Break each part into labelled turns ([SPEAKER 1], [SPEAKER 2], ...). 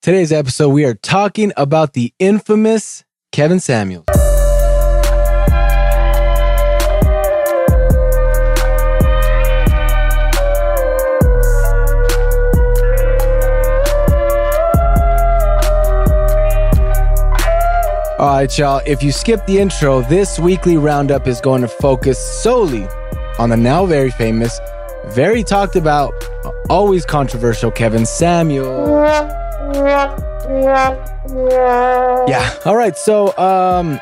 [SPEAKER 1] Today's episode, we are talking about the infamous Kevin Samuels. All right, y'all. If you skip the intro, this weekly roundup is going to focus solely on the now very famous, very talked about, always controversial Kevin Samuel. Yeah. All right. So, um,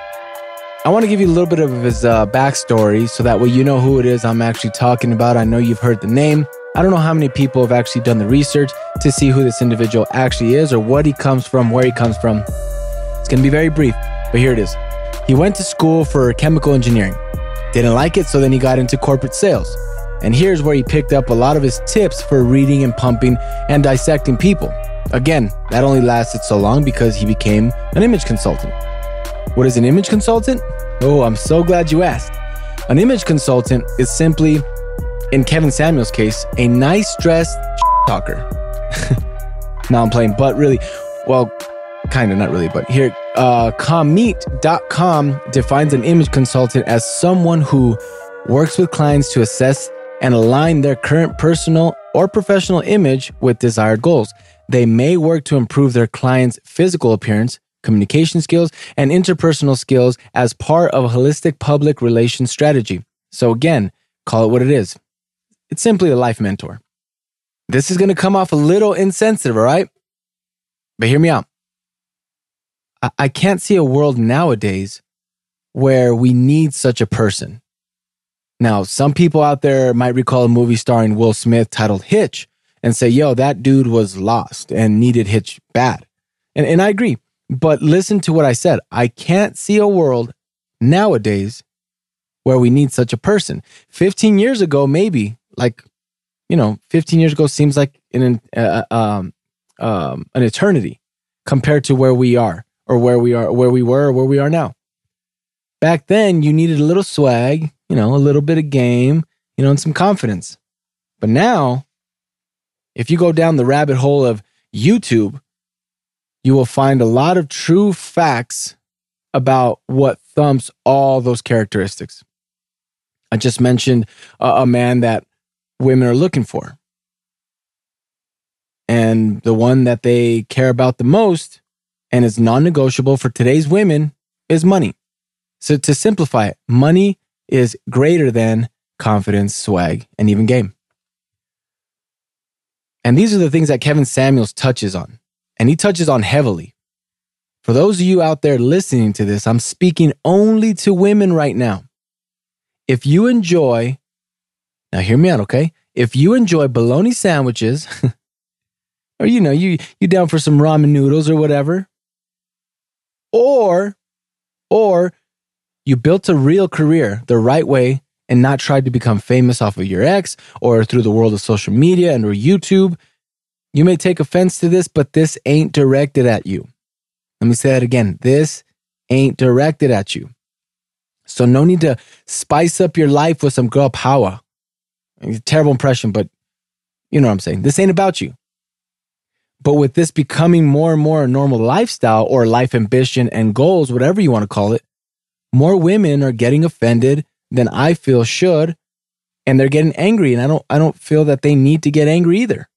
[SPEAKER 1] I want to give you a little bit of his uh, backstory so that way you know who it is I'm actually talking about. I know you've heard the name. I don't know how many people have actually done the research to see who this individual actually is or what he comes from, where he comes from. It's going to be very brief, but here it is. He went to school for chemical engineering. Didn't like it, so then he got into corporate sales. And here's where he picked up a lot of his tips for reading and pumping and dissecting people. Again, that only lasted so long because he became an image consultant. What is an image consultant? Oh, I'm so glad you asked. An image consultant is simply, in Kevin Samuel's case, a nice dressed talker. now I'm playing, but really, well, kind of not really, but here, uh, Commete.com defines an image consultant as someone who works with clients to assess and align their current personal or professional image with desired goals. They may work to improve their client's physical appearance, communication skills, and interpersonal skills as part of a holistic public relations strategy. So, again, call it what it is. It's simply a life mentor. This is going to come off a little insensitive, all right? But hear me out. I, I can't see a world nowadays where we need such a person. Now, some people out there might recall a movie starring Will Smith titled Hitch and say, yo, that dude was lost and needed Hitch bad. And, and I agree. But listen to what I said. I can't see a world nowadays where we need such a person. 15 years ago, maybe, like, you know, 15 years ago seems like an, uh, um, um, an eternity compared to where we are or where we are, where we were, or where we are now. Back then, you needed a little swag, you know, a little bit of game, you know, and some confidence. But now, if you go down the rabbit hole of YouTube, you will find a lot of true facts about what thumps all those characteristics. I just mentioned a, a man that women are looking for. And the one that they care about the most and is non negotiable for today's women is money. So to simplify it, money is greater than confidence, swag, and even game. And these are the things that Kevin Samuels touches on, and he touches on heavily. For those of you out there listening to this, I'm speaking only to women right now. If you enjoy, now hear me out, okay? If you enjoy bologna sandwiches, or you know, you you down for some ramen noodles or whatever, or or you built a real career the right way and not tried to become famous off of your ex or through the world of social media and or YouTube. You may take offense to this, but this ain't directed at you. Let me say that again. This ain't directed at you. So no need to spice up your life with some girl power. Terrible impression, but you know what I'm saying. This ain't about you. But with this becoming more and more a normal lifestyle or life ambition and goals, whatever you want to call it, more women are getting offended than I feel should, and they're getting angry. And I don't, I don't feel that they need to get angry either.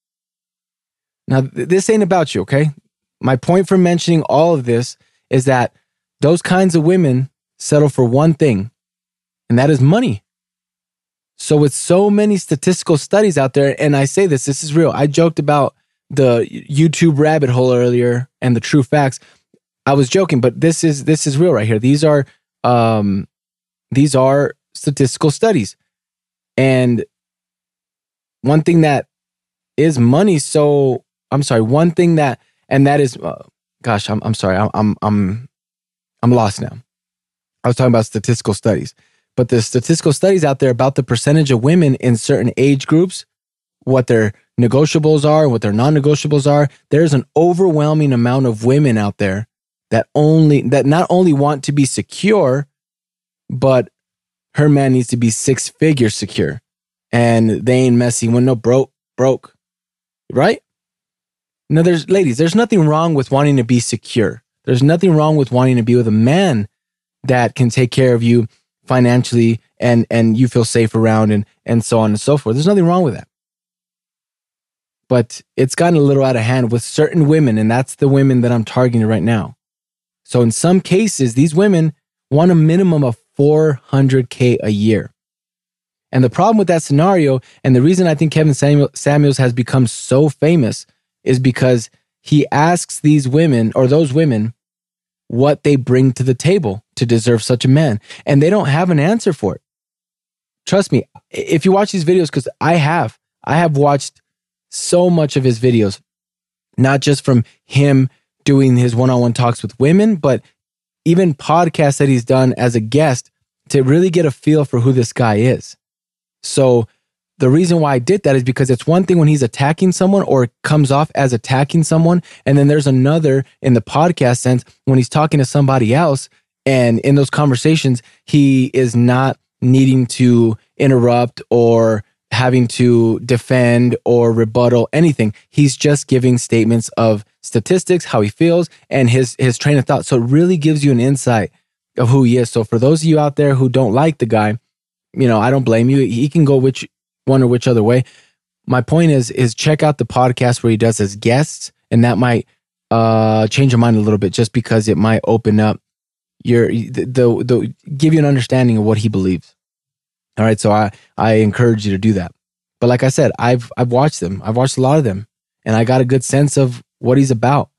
[SPEAKER 1] Now, this ain't about you, okay? My point for mentioning all of this is that those kinds of women settle for one thing, and that is money. So, with so many statistical studies out there, and I say this, this is real. I joked about the YouTube rabbit hole earlier and the true facts. I was joking, but this is this is real right here. These are um these are statistical studies. And one thing that is money so I'm sorry, one thing that and that is uh, gosh, I'm I'm sorry. I'm I'm I'm I'm lost now. I was talking about statistical studies. But the statistical studies out there about the percentage of women in certain age groups, what their negotiables are what their non-negotiables are, there's an overwhelming amount of women out there that only that not only want to be secure, but her man needs to be six figure secure. And they ain't messy when no broke, broke. Right? Now, there's ladies, there's nothing wrong with wanting to be secure. There's nothing wrong with wanting to be with a man that can take care of you financially and and you feel safe around and and so on and so forth. There's nothing wrong with that. But it's gotten a little out of hand with certain women, and that's the women that I'm targeting right now. So in some cases, these women want a minimum of 400k a year. And the problem with that scenario, and the reason I think Kevin Samuel, Samuels has become so famous, is because he asks these women or those women what they bring to the table to deserve such a man. And they don't have an answer for it. Trust me, if you watch these videos, because I have, I have watched so much of his videos, not just from him doing his one on one talks with women, but even podcasts that he's done as a guest to really get a feel for who this guy is. So the reason why I did that is because it's one thing when he's attacking someone or comes off as attacking someone. And then there's another in the podcast sense when he's talking to somebody else. And in those conversations, he is not needing to interrupt or having to defend or rebuttal anything. He's just giving statements of statistics, how he feels, and his his train of thought. So it really gives you an insight of who he is. So for those of you out there who don't like the guy, you know, I don't blame you. He can go which one or which other way. My point is is check out the podcast where he does his guests, and that might uh, change your mind a little bit, just because it might open up your the, the the give you an understanding of what he believes. All right, so I I encourage you to do that. But like I said, I've I've watched them. I've watched a lot of them, and I got a good sense of what he's about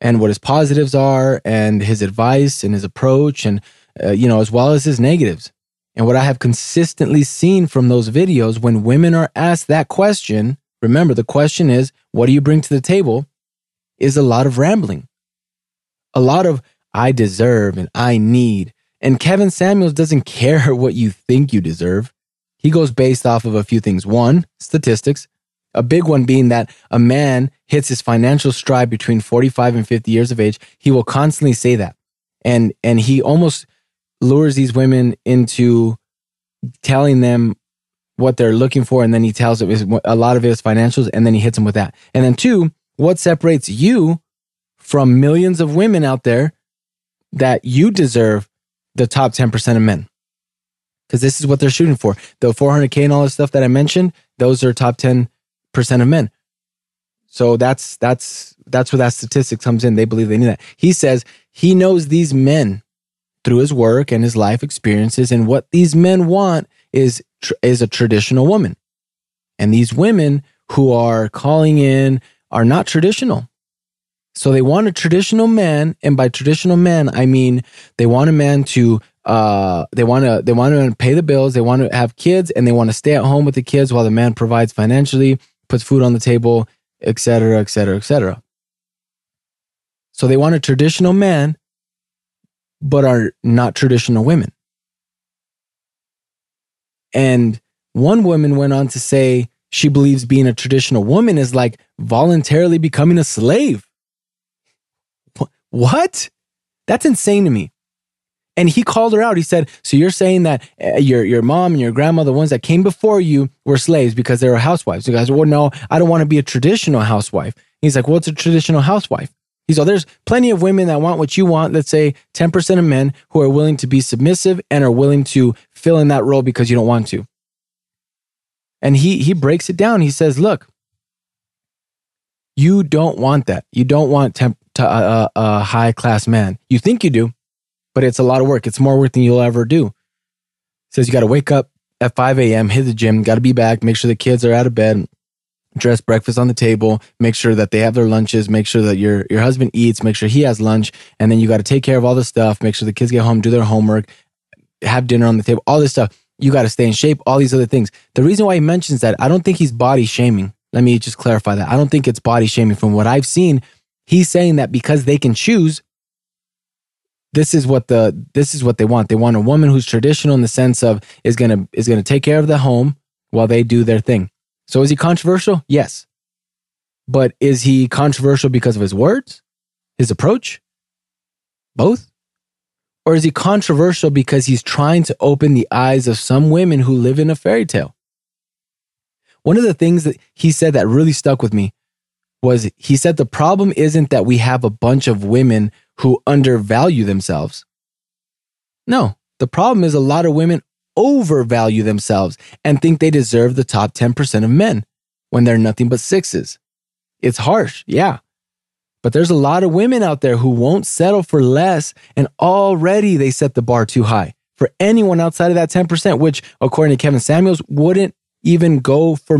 [SPEAKER 1] and what his positives are, and his advice and his approach, and uh, you know, as well as his negatives. And what I have consistently seen from those videos when women are asked that question, remember the question is, what do you bring to the table? Is a lot of rambling. A lot of, I deserve and I need. And Kevin Samuels doesn't care what you think you deserve. He goes based off of a few things. One, statistics. A big one being that a man hits his financial stride between 45 and 50 years of age. He will constantly say that. And, and he almost lures these women into telling them what they're looking for. And then he tells them a lot of his financials and then he hits them with that. And then two, what separates you from millions of women out there that you deserve the top 10% of men? Because this is what they're shooting for. The 400K and all the stuff that I mentioned, those are top 10% of men. So that's that's that's where that statistic comes in. They believe they need that. He says he knows these men through his work and his life experiences. And what these men want is, is a traditional woman. And these women who are calling in are not traditional. So they want a traditional man. And by traditional man, I mean they want a man to uh, they want to they want to pay the bills, they want to have kids, and they want to stay at home with the kids while the man provides financially, puts food on the table, etc., etc., etc. So they want a traditional man but are not traditional women. And one woman went on to say she believes being a traditional woman is like voluntarily becoming a slave. What? That's insane to me. And he called her out. He said, "So you're saying that uh, your your mom and your grandma, the ones that came before you, were slaves because they were housewives?" You guys, well, no, I don't want to be a traditional housewife. He's like, "What's a traditional housewife?" He's all there's plenty of women that want what you want. Let's say 10% of men who are willing to be submissive and are willing to fill in that role because you don't want to. And he he breaks it down. He says, "Look, you don't want that. You don't want temp- to, uh, a high class man. You think you do, but it's a lot of work. It's more work than you'll ever do." Says you got to wake up at 5 a.m., hit the gym, got to be back, make sure the kids are out of bed, dress breakfast on the table, make sure that they have their lunches, make sure that your your husband eats, make sure he has lunch, and then you got to take care of all the stuff, make sure the kids get home, do their homework, have dinner on the table, all this stuff. You got to stay in shape, all these other things. The reason why he mentions that, I don't think he's body shaming. Let me just clarify that. I don't think it's body shaming from what I've seen. He's saying that because they can choose this is what the this is what they want. They want a woman who's traditional in the sense of is to is to take care of the home while they do their thing. So is he controversial? Yes. But is he controversial because of his words, his approach? Both? Or is he controversial because he's trying to open the eyes of some women who live in a fairy tale? One of the things that he said that really stuck with me was he said the problem isn't that we have a bunch of women who undervalue themselves. No, the problem is a lot of women overvalue themselves and think they deserve the top 10% of men when they're nothing but sixes. It's harsh, yeah. But there's a lot of women out there who won't settle for less, and already they set the bar too high for anyone outside of that 10%, which, according to Kevin Samuels, wouldn't even go for,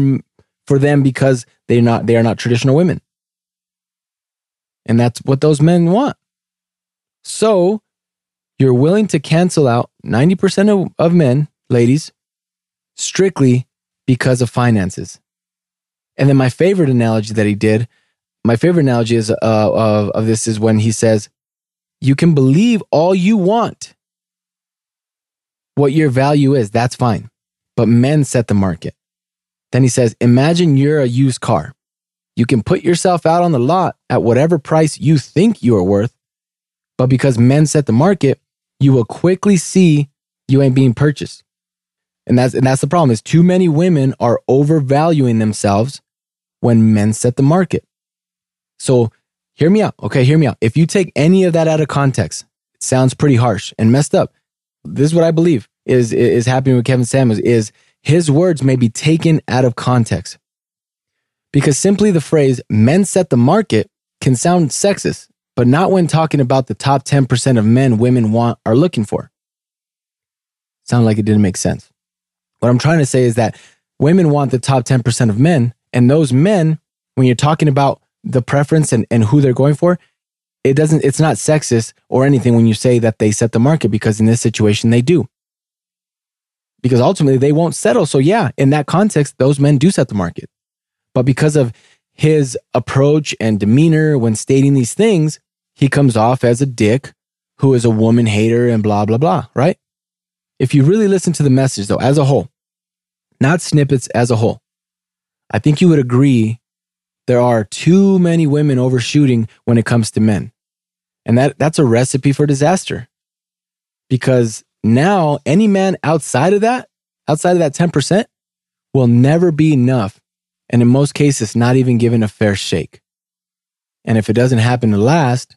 [SPEAKER 1] for them because they're not, they are not traditional women. And that's what those men want. So you're willing to cancel out 90% of, of men, ladies, strictly because of finances. And then my favorite analogy that he did, my favorite analogy is uh, of, of this is when he says, "You can believe all you want. What your value is, that's fine, but men set the market." Then he says, "Imagine you're a used car. You can put yourself out on the lot at whatever price you think you are worth, but because men set the market, you will quickly see you ain't being purchased." And that's and that's the problem is too many women are overvaluing themselves when men set the market. So hear me out. Okay, hear me out. If you take any of that out of context, it sounds pretty harsh and messed up. This is what I believe is is happening with Kevin Samuels is his words may be taken out of context. Because simply the phrase men set the market can sound sexist, but not when talking about the top 10% of men women want are looking for. Sound like it didn't make sense. What I'm trying to say is that women want the top 10% of men. And those men, when you're talking about the preference and, and who they're going for, it doesn't, it's not sexist or anything when you say that they set the market because in this situation they do. Because ultimately they won't settle. So, yeah, in that context, those men do set the market. But because of his approach and demeanor when stating these things, he comes off as a dick who is a woman hater and blah, blah, blah, right? If you really listen to the message, though, as a whole, not snippets as a whole. I think you would agree there are too many women overshooting when it comes to men. And that, that's a recipe for disaster. Because now any man outside of that, outside of that 10%, will never be enough. And in most cases, not even given a fair shake. And if it doesn't happen to last,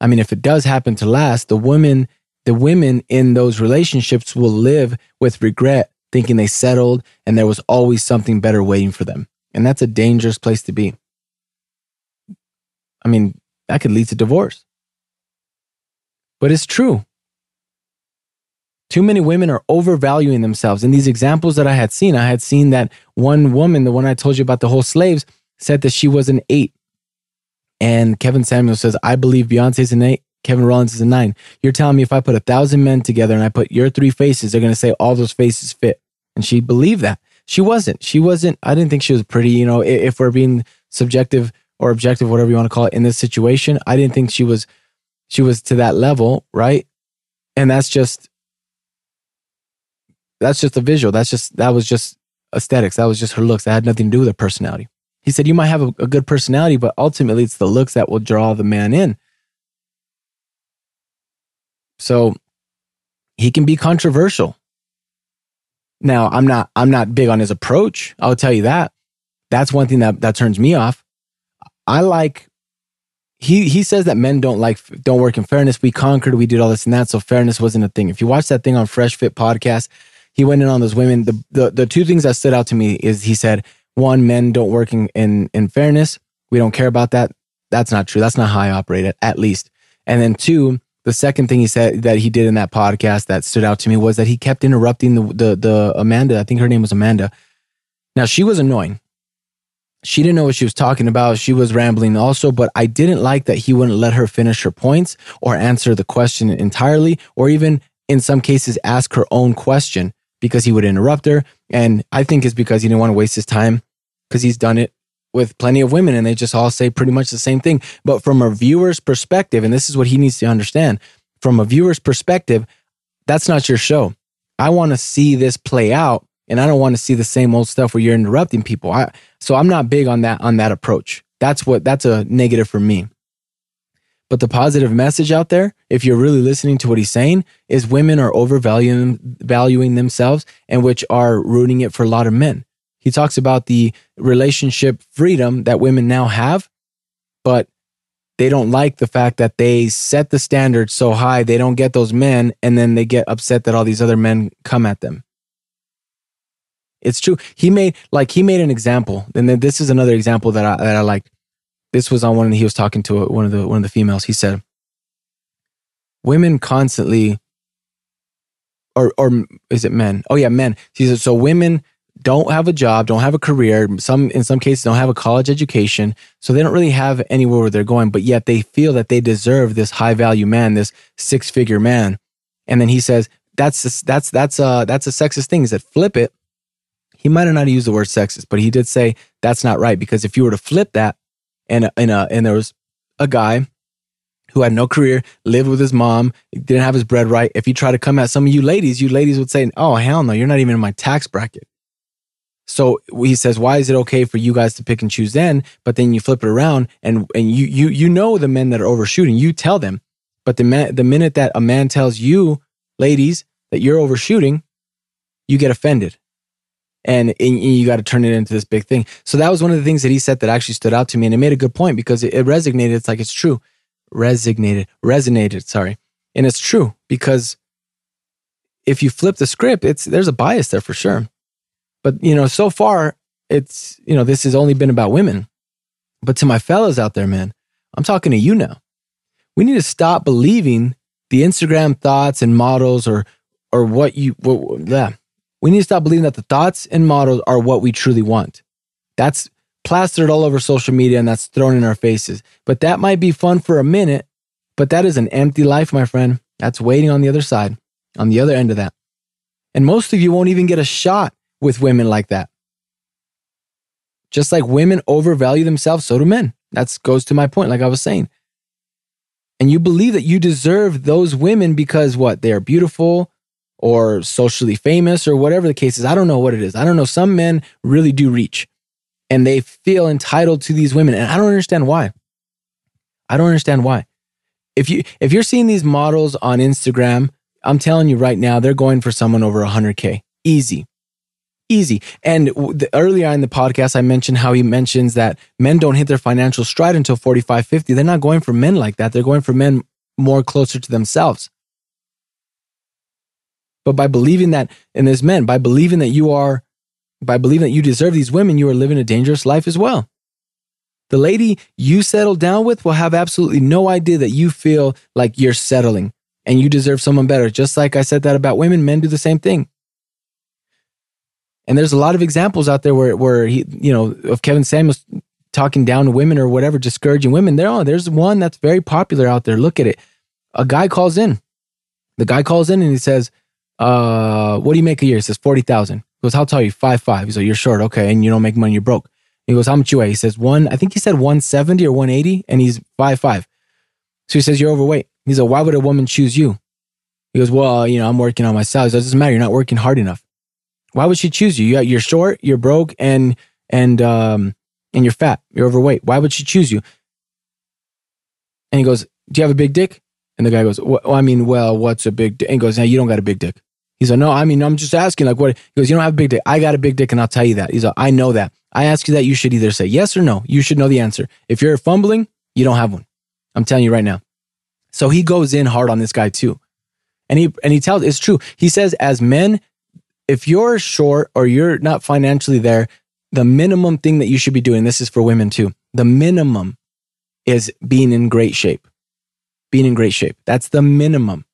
[SPEAKER 1] I mean, if it does happen to last, the women, the women in those relationships will live with regret thinking they settled and there was always something better waiting for them. And that's a dangerous place to be. I mean, that could lead to divorce. But it's true. Too many women are overvaluing themselves. In these examples that I had seen, I had seen that one woman, the one I told you about the whole slaves, said that she was an eight. And Kevin Samuel says, I believe Beyonce's an eight. Kelly Rowland is a nine. You're telling me if I put a thousand men together and I put your three faces, they're going to say all those faces fit. And she believed that. She wasn't. She wasn't. I didn't think she was pretty. You know, if we're being subjective or objective, whatever you want to call it, in this situation, I didn't think she was. She was to that level, right? And that's just. That's just a visual. That's just that was just aesthetics. That was just her looks. That had nothing to do with her personality. He said, You might have a, a good personality, but ultimately it's the looks that will draw the man in. So he can be controversial. Now, I'm not I'm not big on his approach. I'll tell you that. That's one thing that that turns me off. I like he he says that men don't like don't work in fairness. We conquered, we did all this and that, so fairness wasn't a thing. If you watch that thing on Fresh Fit podcast, he went in on those women. The the the two things that stood out to me is he said, one, men don't work in in, in fairness. We don't care about that. That's not true. That's not how I operate it, at least. And then two, the second thing he said that he did in that podcast that stood out to me was that he kept interrupting the the, the Amanda. I think her name was Amanda. Now she was annoying. She didn't know what she was talking about. She was rambling also, but I didn't like that he wouldn't let her finish her points or answer the question entirely, or even in some cases ask her own question because he would interrupt her. And I think it's because he didn't want to waste his time because he's done it with plenty of women and they just all say pretty much the same thing. But from a viewer's perspective, and this is what he needs to understand from a viewer's perspective, that's not your show. I want to see this play out and I don't want to see the same old stuff where you're interrupting people. I, so I'm not big on that on that approach. That's what that's a negative for me. But the positive message out there, if you're really listening to what he's saying, is women are overvaluing valuing themselves and which are ruining it for a lot of men. he talks about the relationship freedom that women now have, but they don't like the fact that they set the standard so high they don't get those men and then they get upset that all these other men come at them. It's true. He made like he made an example and then this is another example that i that i liked this was on one he was talking to one of the one of the females he said women constantly or or is it men oh yeah men he said so women don't have a job, don't have a career. Some, in some cases, don't have a college education. So they don't really have anywhere where they're going, but yet they feel that they deserve this high value man, this six figure man. And then he says, that's, that's, that's a, that's a sexist thing is that flip it. He might have not used the word sexist, but he did say that's not right. Because if you were to flip that and, and, uh, and there was a guy who had no career, lived with his mom, didn't have his bread right. If he tried to come at some of you ladies, you ladies would say, Oh, hell no, you're not even in my tax bracket. So he says, why is it okay for you guys to pick and choose then? But then you flip it around and, and you, you, you know, the men that are overshooting, you tell them. But the man, the minute that a man tells you, ladies, that you're overshooting, you get offended. And, and you got to turn it into this big thing. So that was one of the things that he said that actually stood out to me. And it made a good point because it, it resonated. It's like, it's true. Resignated, resonated. Sorry. And it's true because if you flip the script, it's, there's a bias there for sure. But, you know, so far, it's, you know, this has only been about women. But to my fellows out there, man, I'm talking to you now. We need to stop believing the Instagram thoughts and models or, or what you, what, yeah. We need to stop believing that the thoughts and models are what we truly want. That's plastered all over social media and that's thrown in our faces. But that might be fun for a minute, but that is an empty life, my friend. That's waiting on the other side, on the other end of that. And most of you won't even get a shot with women like that. Just like women overvalue themselves, so do men. That goes to my point, like I was saying. And you believe that you deserve those women because what? They're beautiful or socially famous or whatever the case is. I don't know what it is. I don't know. Some men really do reach and they feel entitled to these women. And I don't understand why. I don't understand why. If you if you're seeing these models on Instagram, I'm telling you right now, they're going for someone over 100k. Easy. Easy. And the, earlier in the podcast, I mentioned how he mentions that men don't hit their financial stride until 45, 50. They're not going for men like that. They're going for men more closer to themselves. But by believing that, and as men, by believing that you are, by believing that you deserve these women, you are living a dangerous life as well. The lady you settle down with will have absolutely no idea that you feel like you're settling and you deserve someone better. Just like I said that about women, men do the same thing. And there's a lot of examples out there where where he, you know, of Kevin Samuels talking down to women or whatever, discouraging women. There, there's one that's very popular out there. Look at it. A guy calls in. The guy calls in and he says, uh, what do you make a year? He says, 40,000. He goes, how tall are you? Five, five. He's like, you're short. Okay. And you don't make money. You're broke. He goes, how much you weigh? He says, one, I think he said 170 or 180 and he's five, five. So he says, you're overweight. He's like, why would a woman choose you? He goes, well, you know, I'm working on myself. He says, it doesn't matter. You're not working hard enough. Why would she choose you? You're short, you're broke, and and um and you're fat, you're overweight. Why would she choose you? And he goes, Do you have a big dick? And the guy goes, well, I mean, well, what's a big dick? And he goes, No, you don't got a big dick. He's like, No, I mean, I'm just asking, like, what? He goes, You don't have a big dick. I got a big dick, and I'll tell you that. He's like, I know that. I ask you that. You should either say yes or no. You should know the answer. If you're fumbling, you don't have one. I'm telling you right now. So he goes in hard on this guy too. And he and he tells it's true. He says, as men, if you're short or you're not financially there, the minimum thing that you should be doing, this is for women too, the minimum is being in great shape. Being in great shape. That's the minimum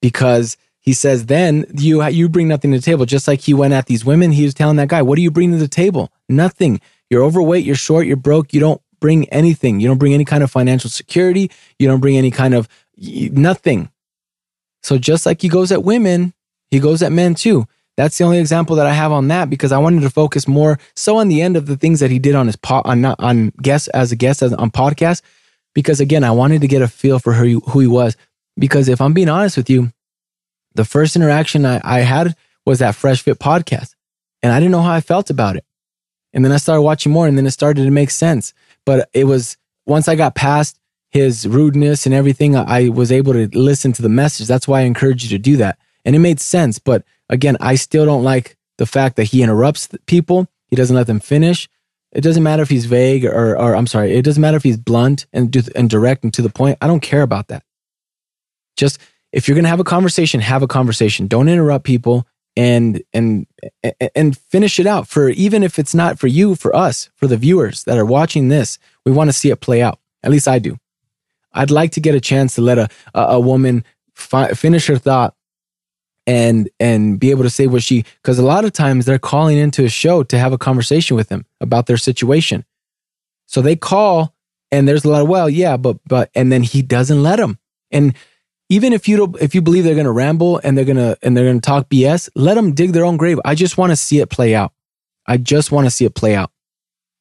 [SPEAKER 1] because he says then you you bring nothing to the table. Just like he went at these women, he was telling that guy, "What do you bring to the table? Nothing. You're overweight. You're short. You're broke. You don't bring anything. You don't bring any kind of financial security. You don't bring any kind of nothing." So just like he goes at women, he goes at men too. That's the only example that I have on that because I wanted to focus more so on the end of the things that he did on his pot on not on guest as a guest as on podcast because again I wanted to get a feel for who who he was because if I'm being honest with you, the first interaction I, I had was that Fresh Fit podcast and I didn't know how I felt about it, and then I started watching more and then it started to make sense. But it was once I got past his rudeness and everything, I was able to listen to the message. That's why I encourage you to do that, and it made sense, but Again, I still don't like the fact that he interrupts people He doesn't let them finish. It doesn't matter if he's vague or, or I'm sorry, it doesn't matter if he's blunt and, and direct and to the point. I don't care about that. Just if you're going to have a conversation, have a conversation. Don't interrupt people and and and finish it out for even if it's not for you, for us, for the viewers that are watching this. We want to see it play out. At least I do. I'd like to get a chance to let a a, a woman fi- finish her thought and and be able to say what she because a lot of times they're calling into a show to have a conversation with him about their situation so they call and there's a lot of well yeah but but and then he doesn't let them and even if you don't if you believe they're going to ramble and they're going to and they're going to talk bs let them dig their own grave i just want to see it play out i just want to see it play out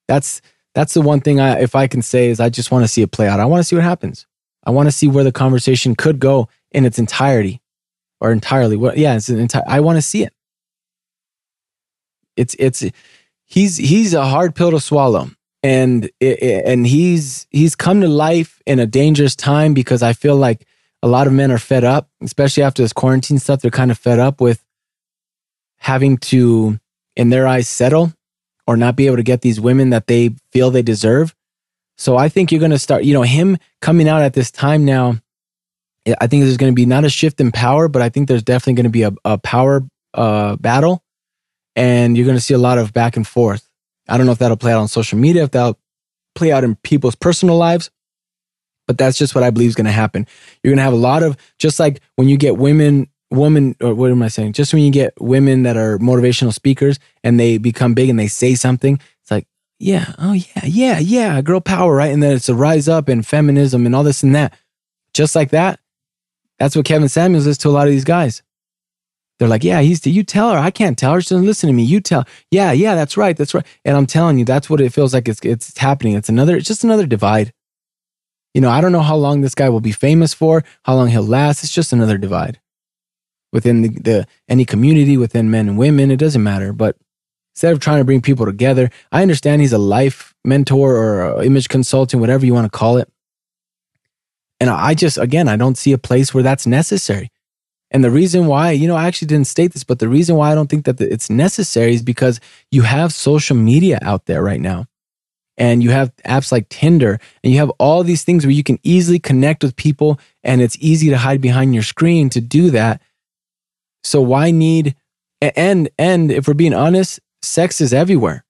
[SPEAKER 1] that's that's the one thing i if i can say is i just want to see it play out i want to see what happens i want to see where the conversation could go in its entirety or entirely. What? Yeah, it's an entire. I want to see it. It's it's he's he's a hard pill to swallow, and and he's he's come to life in a dangerous time because I feel like a lot of men are fed up, especially after this quarantine stuff. They're kind of fed up with having to, in their eyes, settle or not be able to get these women that they feel they deserve. So I think you're going to start, you know, him coming out at this time now I think there's going to be not a shift in power, but I think there's definitely going to be a, a power uh, battle, and you're going to see a lot of back and forth. I don't know if that'll play out on social media, if that'll play out in people's personal lives, but that's just what I believe is going to happen. You're going to have a lot of just like when you get women, women, or what am I saying? Just when you get women that are motivational speakers and they become big and they say something, it's like, yeah, oh yeah, yeah, yeah, girl power, right? And then it's a rise up and feminism and all this and that. Just like that, that's what Kevin Samuels is to a lot of these guys. They're like, yeah, he's to you tell her. I can't tell her. She doesn't listen to me. You tell. Yeah, yeah, that's right. That's right. And I'm telling you, that's what it feels like it's it's happening. It's another, it's just another divide. You know, I don't know how long this guy will be famous for, how long he'll last. It's just another divide within the, the any community, within men and women. It doesn't matter. But instead of trying to bring people together, I understand he's a life mentor or image consultant, whatever you want to call it. And I just, again, I don't see a place where that's necessary. And the reason why, you know, I actually didn't state this, but the reason why I don't think that it's necessary is because you have social media out there right now. And you have apps like Tinder, and you have all these things where you can easily connect with people, and it's easy to hide behind your screen to do that. So why need and and if we're being honest, sex is everywhere.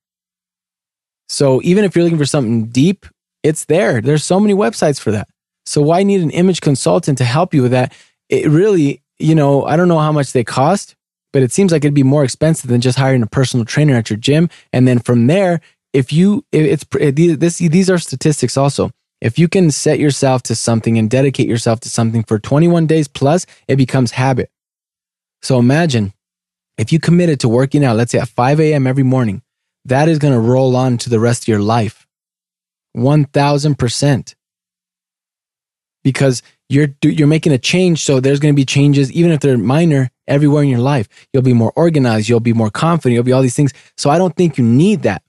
[SPEAKER 1] So even if you're looking for something deep, it's there. There's so many websites for that. So why need an image consultant to help you with that? It really, you know, I don't know how much they cost, but it seems like it'd be more expensive than just hiring a personal trainer at your gym. And then from there, if you, it's eh, this, these are statistics also. If you can set yourself to something and dedicate yourself to something for 21 days plus, it becomes habit. So imagine if you committed to working out, let's say at 5 a.m. every morning, that is going to roll on to the rest of your life. 1000% because you're you're making a change so there's going to be changes even if they're minor everywhere in your life you'll be more organized you'll be more confident you'll be all these things so i don't think you need that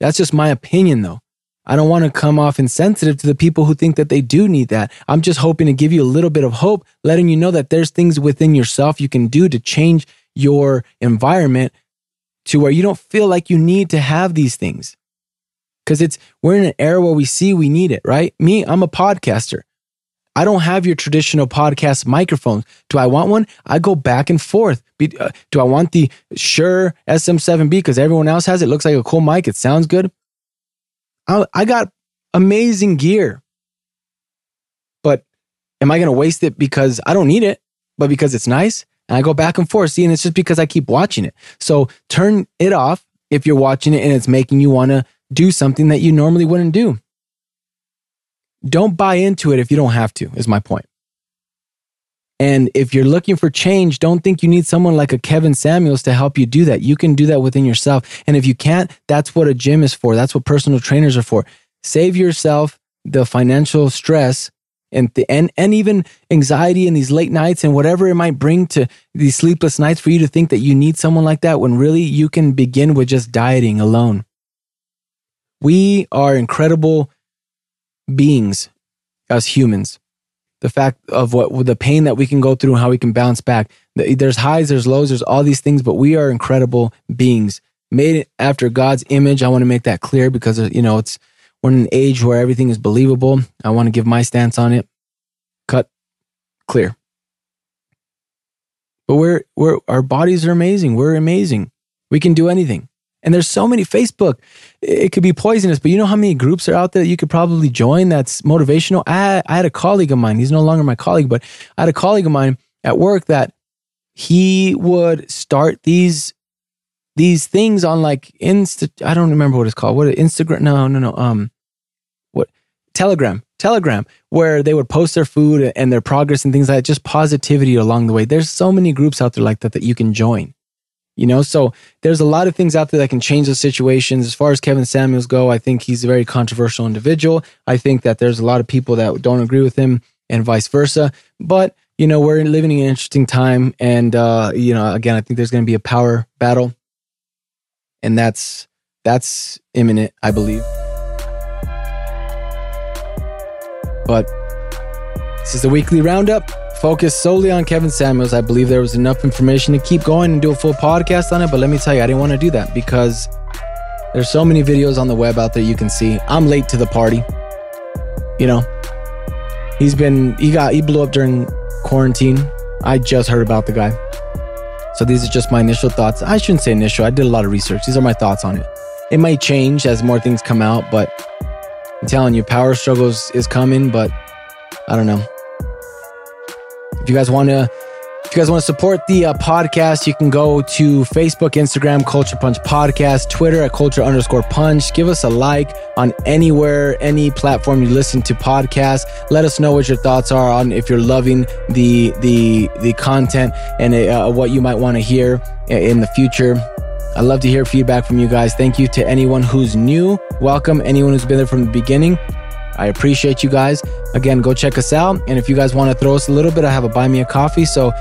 [SPEAKER 1] that's just my opinion though. I don't want to come off insensitive to the people who think that they do need that. I'm just hoping to give you a little bit of hope letting you know that there's things within yourself you can do to change your environment to where you don't feel like you need to have these things. Because it's we're in an era where we see we need it right? Me i'm a podcaster I don't have your traditional podcast microphones. Do I want one? I go back and forth. Uh, do I want the Shure SM7B because everyone else has it? Looks like a cool mic. It sounds good. I got amazing gear. But am I going to waste it because I don't need it, but because it's nice? And I go back and forth. See, and it's just because I keep watching it. So turn it off if you're watching it and it's making you want to do something that you normally wouldn't do. Don't buy into it if you don't have to, is my point. And if you're looking for change, don't think you need someone like a Kevin Samuels to help you do that. You can do that within yourself. And if you can't, that's what a gym is for. That's what personal trainers are for. Save yourself the financial stress and the, and and even anxiety in these late nights and whatever it might bring to these sleepless nights for you to think that you need someone like that when really you can begin with just dieting alone. We are incredible beings as humans. The fact of what the pain that we can go through and how we can bounce back. There's highs, there's lows, there's all these things, but we are incredible beings made after God's image. I want to make that clear because you know it's we're in an age where everything is believable. I want to give my stance on it. Cut clear. But we're we're our bodies are amazing. We're amazing. We can do anything. And there's so many Facebook. It could be poisonous, but you know how many groups are out there that you could probably join that's motivational? I, I had a colleague of mine. He's no longer my colleague, but I had a colleague of mine at work that he would start these these things on like Insta. I don't remember what it's called. What Instagram? No, no, no. Um, what Telegram? Telegram, where they would post their food and their progress and things like that. Just positivity along the way. There's so many groups out there like that that you can join. You know, so there's a lot of things out there that can change those situations. As far as Kevin Samuels go, I think he's a very controversial individual. I think that there's a lot of people that don't agree with him and vice versa. But you know, we're living in an interesting time, and uh, you know, again, I think there's going to be a power battle, and that's that's imminent, I believe. But this is the weekly roundup focused solely on Kevin Samuels. I believe there was enough information to keep going and do a full podcast on it. But let me tell you, I didn't want to do that because there's so many videos on the web out there you can see. I'm late to the party. You know, he's been, he got, he blew up during quarantine. I just heard about the guy. So these are just my initial thoughts. I shouldn't say initial, I did a lot of research. These are my thoughts on it. It might change as more things come out, but I'm telling you, power struggles is coming, but I don't know. If you guys want to, if you guys want to support the uh, podcast, you can go to Facebook, Instagram, Culture Punch Podcast, Twitter at Culture underscore Punch. Give us a like on anywhere, any platform you listen to podcasts. Let us know what your thoughts are on if you're loving the the the content and uh, what you might want to hear in the future. I love to hear feedback from you guys. Thank you to anyone who's new. Welcome anyone who's been there from the beginning. I appreciate you guys. Again, go check us out. And if you guys want to throw us a little bit, I have a buy me a coffee. So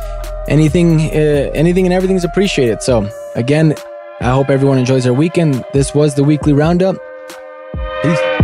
[SPEAKER 1] anything, uh, anything and everything is appreciated. So again, I hope everyone enjoys their weekend. This was the weekly roundup. Peace.